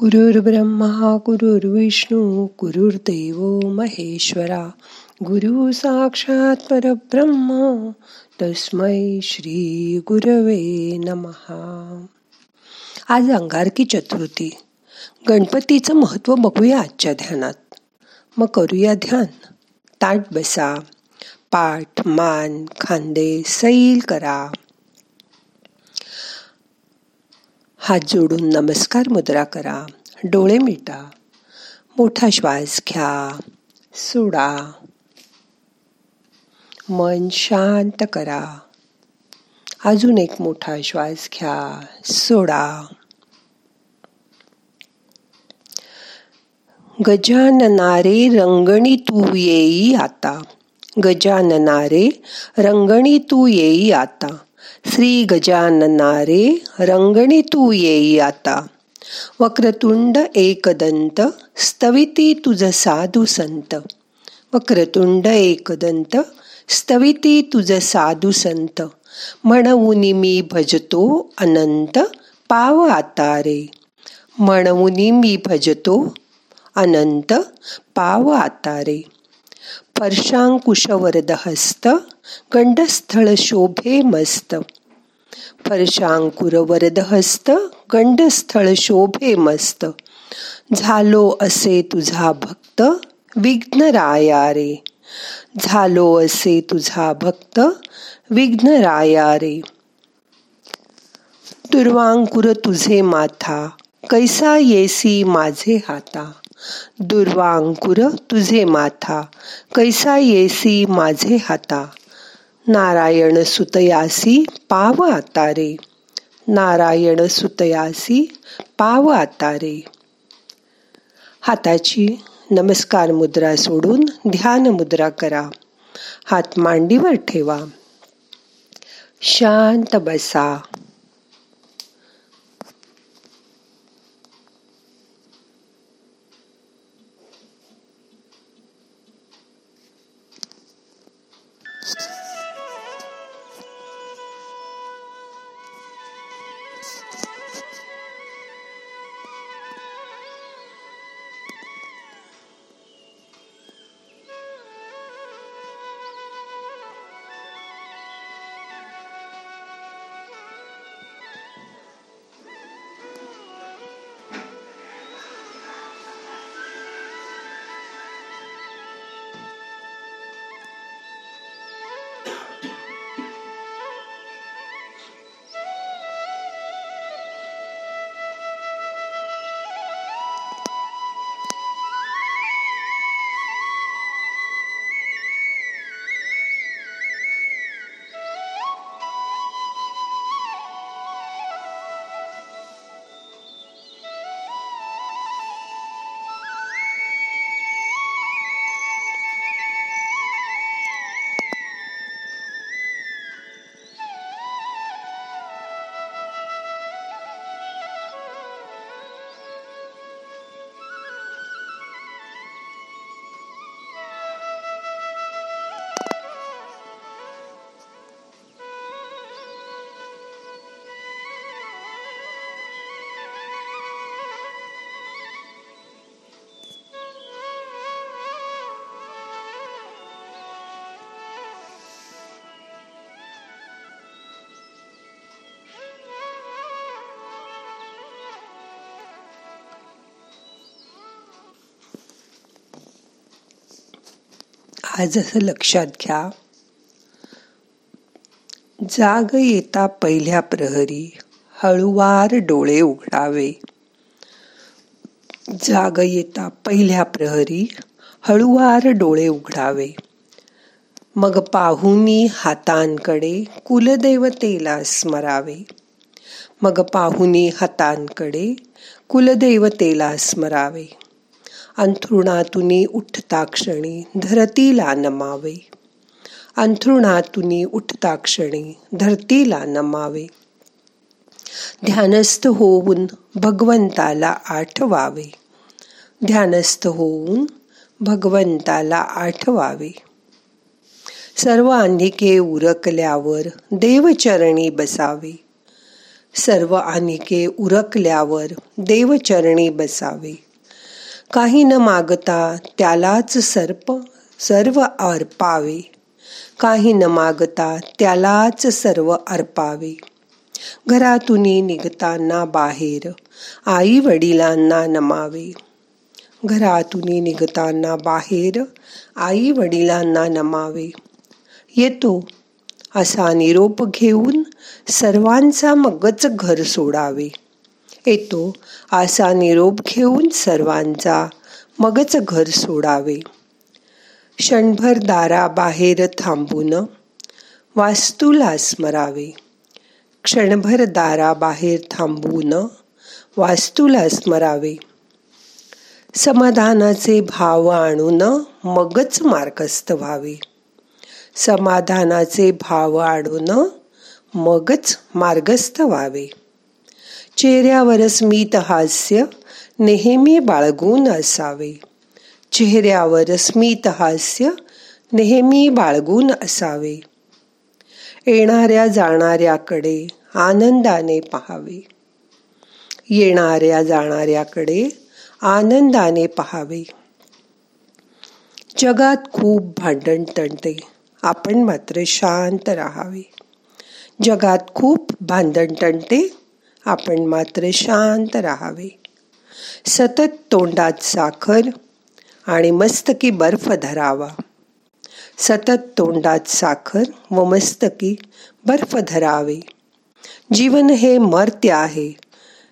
गुरुर्ब्रह्मा गुरुर्विष्णू गुरुर्देव महेश्वरा गुरु साक्षात परब्रह्म तस्मै श्री गुरवे नमहा आज अंगारकी चतुर्थी. गणपतीचं महत्त्व बघूया आजच्या ध्यानात. मग करूया ध्यान. ताट बसा. पाठ मान खांदे सैल करा. हात जोडून नमस्कार मुद्रा करा. डोळे मिटा. मोठा श्वास घ्या. सोडा. मन शांत करा. अजून एक मोठा श्वास घ्या. सोडा. गजाननारे रंगणी तू येई आता. गजाननारे रंगणी तू येई आता. श्री गजाननारे रंगणी तू येई आता वक्रतुंड एकदंत स्तविती तुझ साधू संत वक्रतुंड एकदंत स्तविती तुझ साधू संत म्हणून मी भजतो अनंत पाव आता रे म्हणून मी भजतो अनंत पाव आता रे फरशांकुशवरद हस्त गंडस्थळ शोभे मस्त फरशांकुर वरद हस्त गंडस्थळ शोभे मस्त झालो असे तुझा भक्त विघ्नराया रे झालो असे तुझा भक्त विघ्नराया रे दुर्वांकुर तुझे माथा कैसा येसी माझे हाता दुर्वांकुर तुझे माथा कैसा येसी माझे हाता? नारायण सुतयासी पाव आता रे नारायण सुतयासी पाव आता रे हाताची नमस्कार मुद्रा सोडून ध्यान मुद्रा करा. हात मांडीवर ठेवा. शांत बसा. आज असं लक्षात घ्या. जाग येता पहिल्या प्रहरी हळुवार डोळे उघडावे. जाग येता पहिल्या प्रहरी हळुवार डोळे उघडावे. मग पाहुनी हातांकडे कुलदेवतेला स्मरावे मग पाहुनी हातांकडे कुलदेवतेला स्मरावे अंथरुणातुनी उठता क्षणी धरतीला नमावे. अंथरुणातुनी उठता क्षणी धरतीला नमावे. ध्यानस्थ होऊन भगवंताला आठवावे. ध्यानस्थ होऊन भगवंताला आठवावे. सर्व अंधिके उरकल्यावर देवचरणी बसावे. सर्व आनिके उरकल्यावर देवचरणी बसावे. काही न मागता त्यालाच सर्प सर्व अर्पावे. काही न मागता त्यालाच सर्व अर्पावे. घरातून निघताना बाहेर आई वडिलांना नमावे. घरातून निघताना बाहेर आई वडिलांना नमावे. येतो असा निरोप घेऊन सर्वांचा मगच घर सोडावे. येतो. असा निरोप घेऊन सर्वांचा मगच घर सोडावे. क्षणभर दारा बाहेर थांबून वास्तूला स्मरावे. क्षणभर दारा बाहेर थांबून वास्तूला स्मरावे. समाधानाचे भाव आणून मगच मार्गस्थ व्हावे. समाधानाचे भाव आणून मगच मार्गस्थ व्हावे. चेहऱ्यावर स्मित हास्य नेहमी बाळगून असावे. चेहऱ्यावर स्मित हास्य नेहमी बाळगून असावे. येणाऱ्या जाणाऱ्याकडे आनंदाने पहावे. येणाऱ्या जाणाऱ्याकडे आनंदाने पहावे. जगात खूप भांडण तणते आपण मात्र शांत राहावे. जगात खूप भांडण तणते आपण मात्र शांत राहावे. सतत तोंडात साखर आणि मस्तकी बर्फ धरावा. सतत तोंडात साखर व मस्तकी बर्फ धरावे. जीवन हे मर्त्य आहे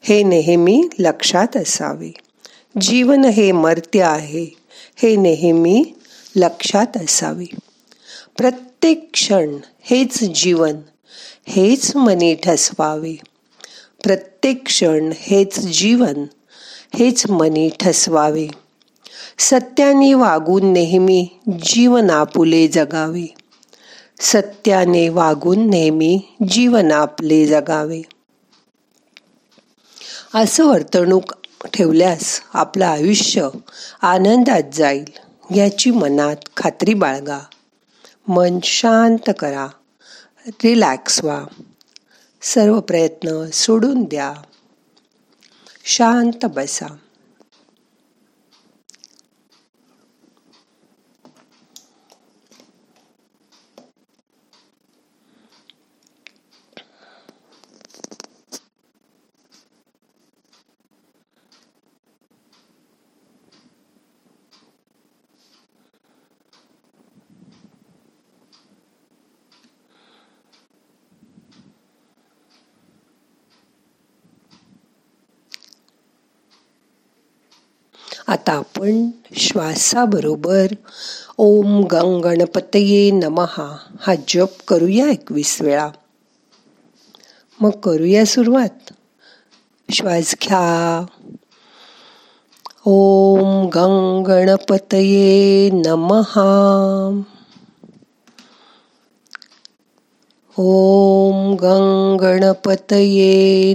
हे नेहमी लक्षात असावे. जीवन हे मर्त्य आहे हे नेहमी लक्षात असावे. प्रत्येक क्षण हेच जीवन हेच मनी ठसवावे. प्रत्येक क्षण हेच जीवन हेच मनी ठसवावे. सत्याने वागून नेहमी जीवनापुले जगावे. सत्याने वागून नेहमी जीवन आपले जगावे. असं वर्तणूक ठेवल्यास आपलं आयुष्य आनंदात जाईल याची मनात खात्री बाळगा. मन शांत करा रिलॅक्स व्हा. सर्व प्रयत्न सोडून द्या. शांत बसा. आता आपण श्वासाबरोबर ओम गंग गणपतये नमहा हा जप करूया एकवीस वेळा. मग करूया सुरुवात. श्वास घ्या. ओम गंग गणपतये नमहा ॐ गंग गणपतये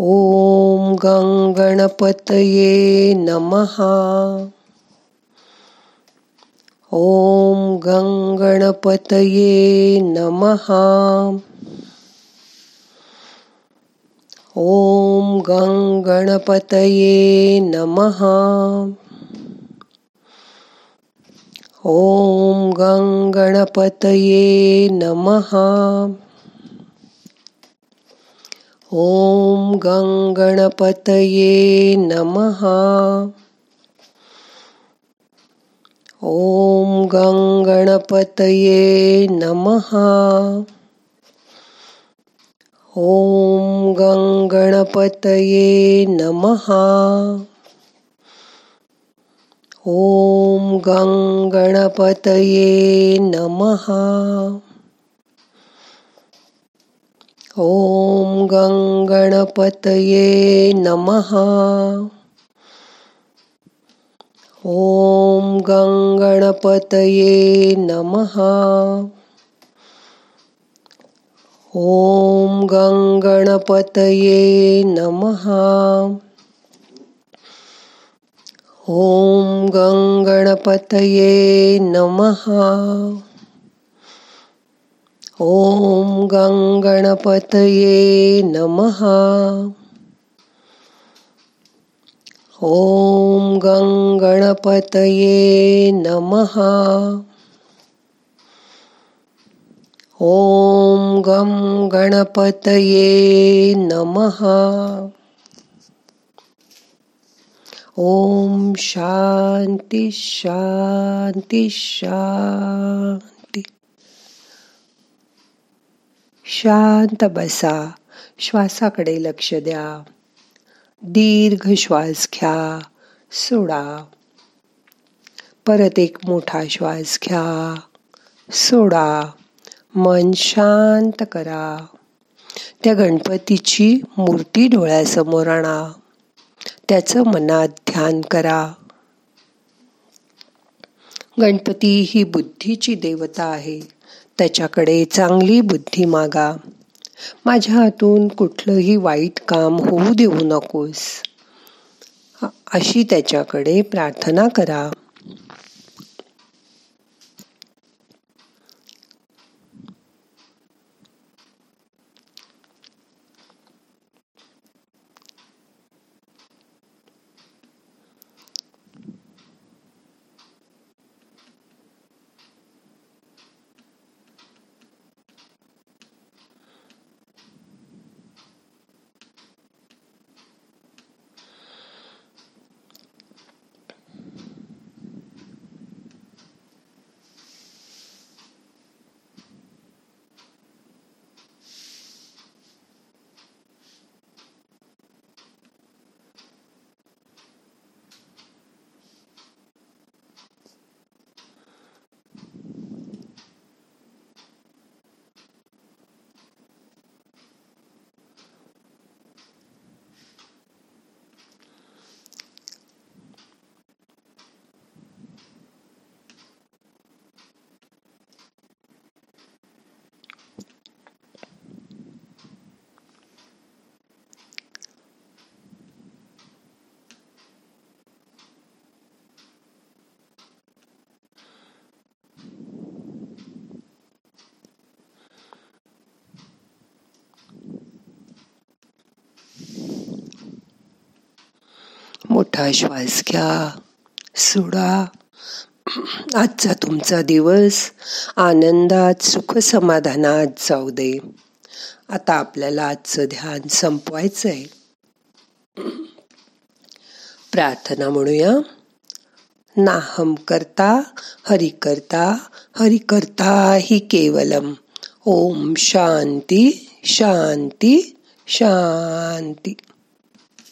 ॐ गङ्गणपतये नमः। ॐ गङ्गणपतये नमः। ॐ गङ्गणपतये नमः। ॐ गङ्गणपतये नमः। ॐ गङ्गणपतये नमः। ॐ गङ्गणपतये नमः। ॐ गङ्गणपतये नमः। ॐ गङ्गणपतये नमः। ॐ गङ्गणपतये नमः। ॐ गङ्गणपतये नमः। ॐ गङ्गणपतये नमः। ॐ गङ्गणपतये नमः। ॐ गङ्गणपतये नमः। ॐ गङ्गणपतये नमः। ॐ गं गणपतये नमः। ॐ शान्ति शान्ति शान्ति शांत बसा. श्वासाकडे लक्ष द्या. दीर्घ श्वास घ्या. सोडा. परत एक मोठा श्वास घ्या. सोडा. मन शांत करा. त्या गणपतीची मूर्ती डोळ्यासमोर आणा. त्याचं मनात ध्यान करा. गणपती ही बुद्धीची देवता आहे. त्याच्याकडे चांगली बुद्धी मागा. माझ्या हातून कुठलंही वाईट काम होऊ देऊ नकोस. अशी त्याच्याकडे प्रार्थना करा. मोठा श्वास घ्या सोडा. आजचा तुमचा दिवस आनंदात सुख समाधानात जाऊ दे. आता आपल्याला आजचं ध्यान संपवायचं आहे प्रार्थना म्हणूया. नाहम करता हरि करता हरि करता हि केवलम. ओम शांती शांती शांती.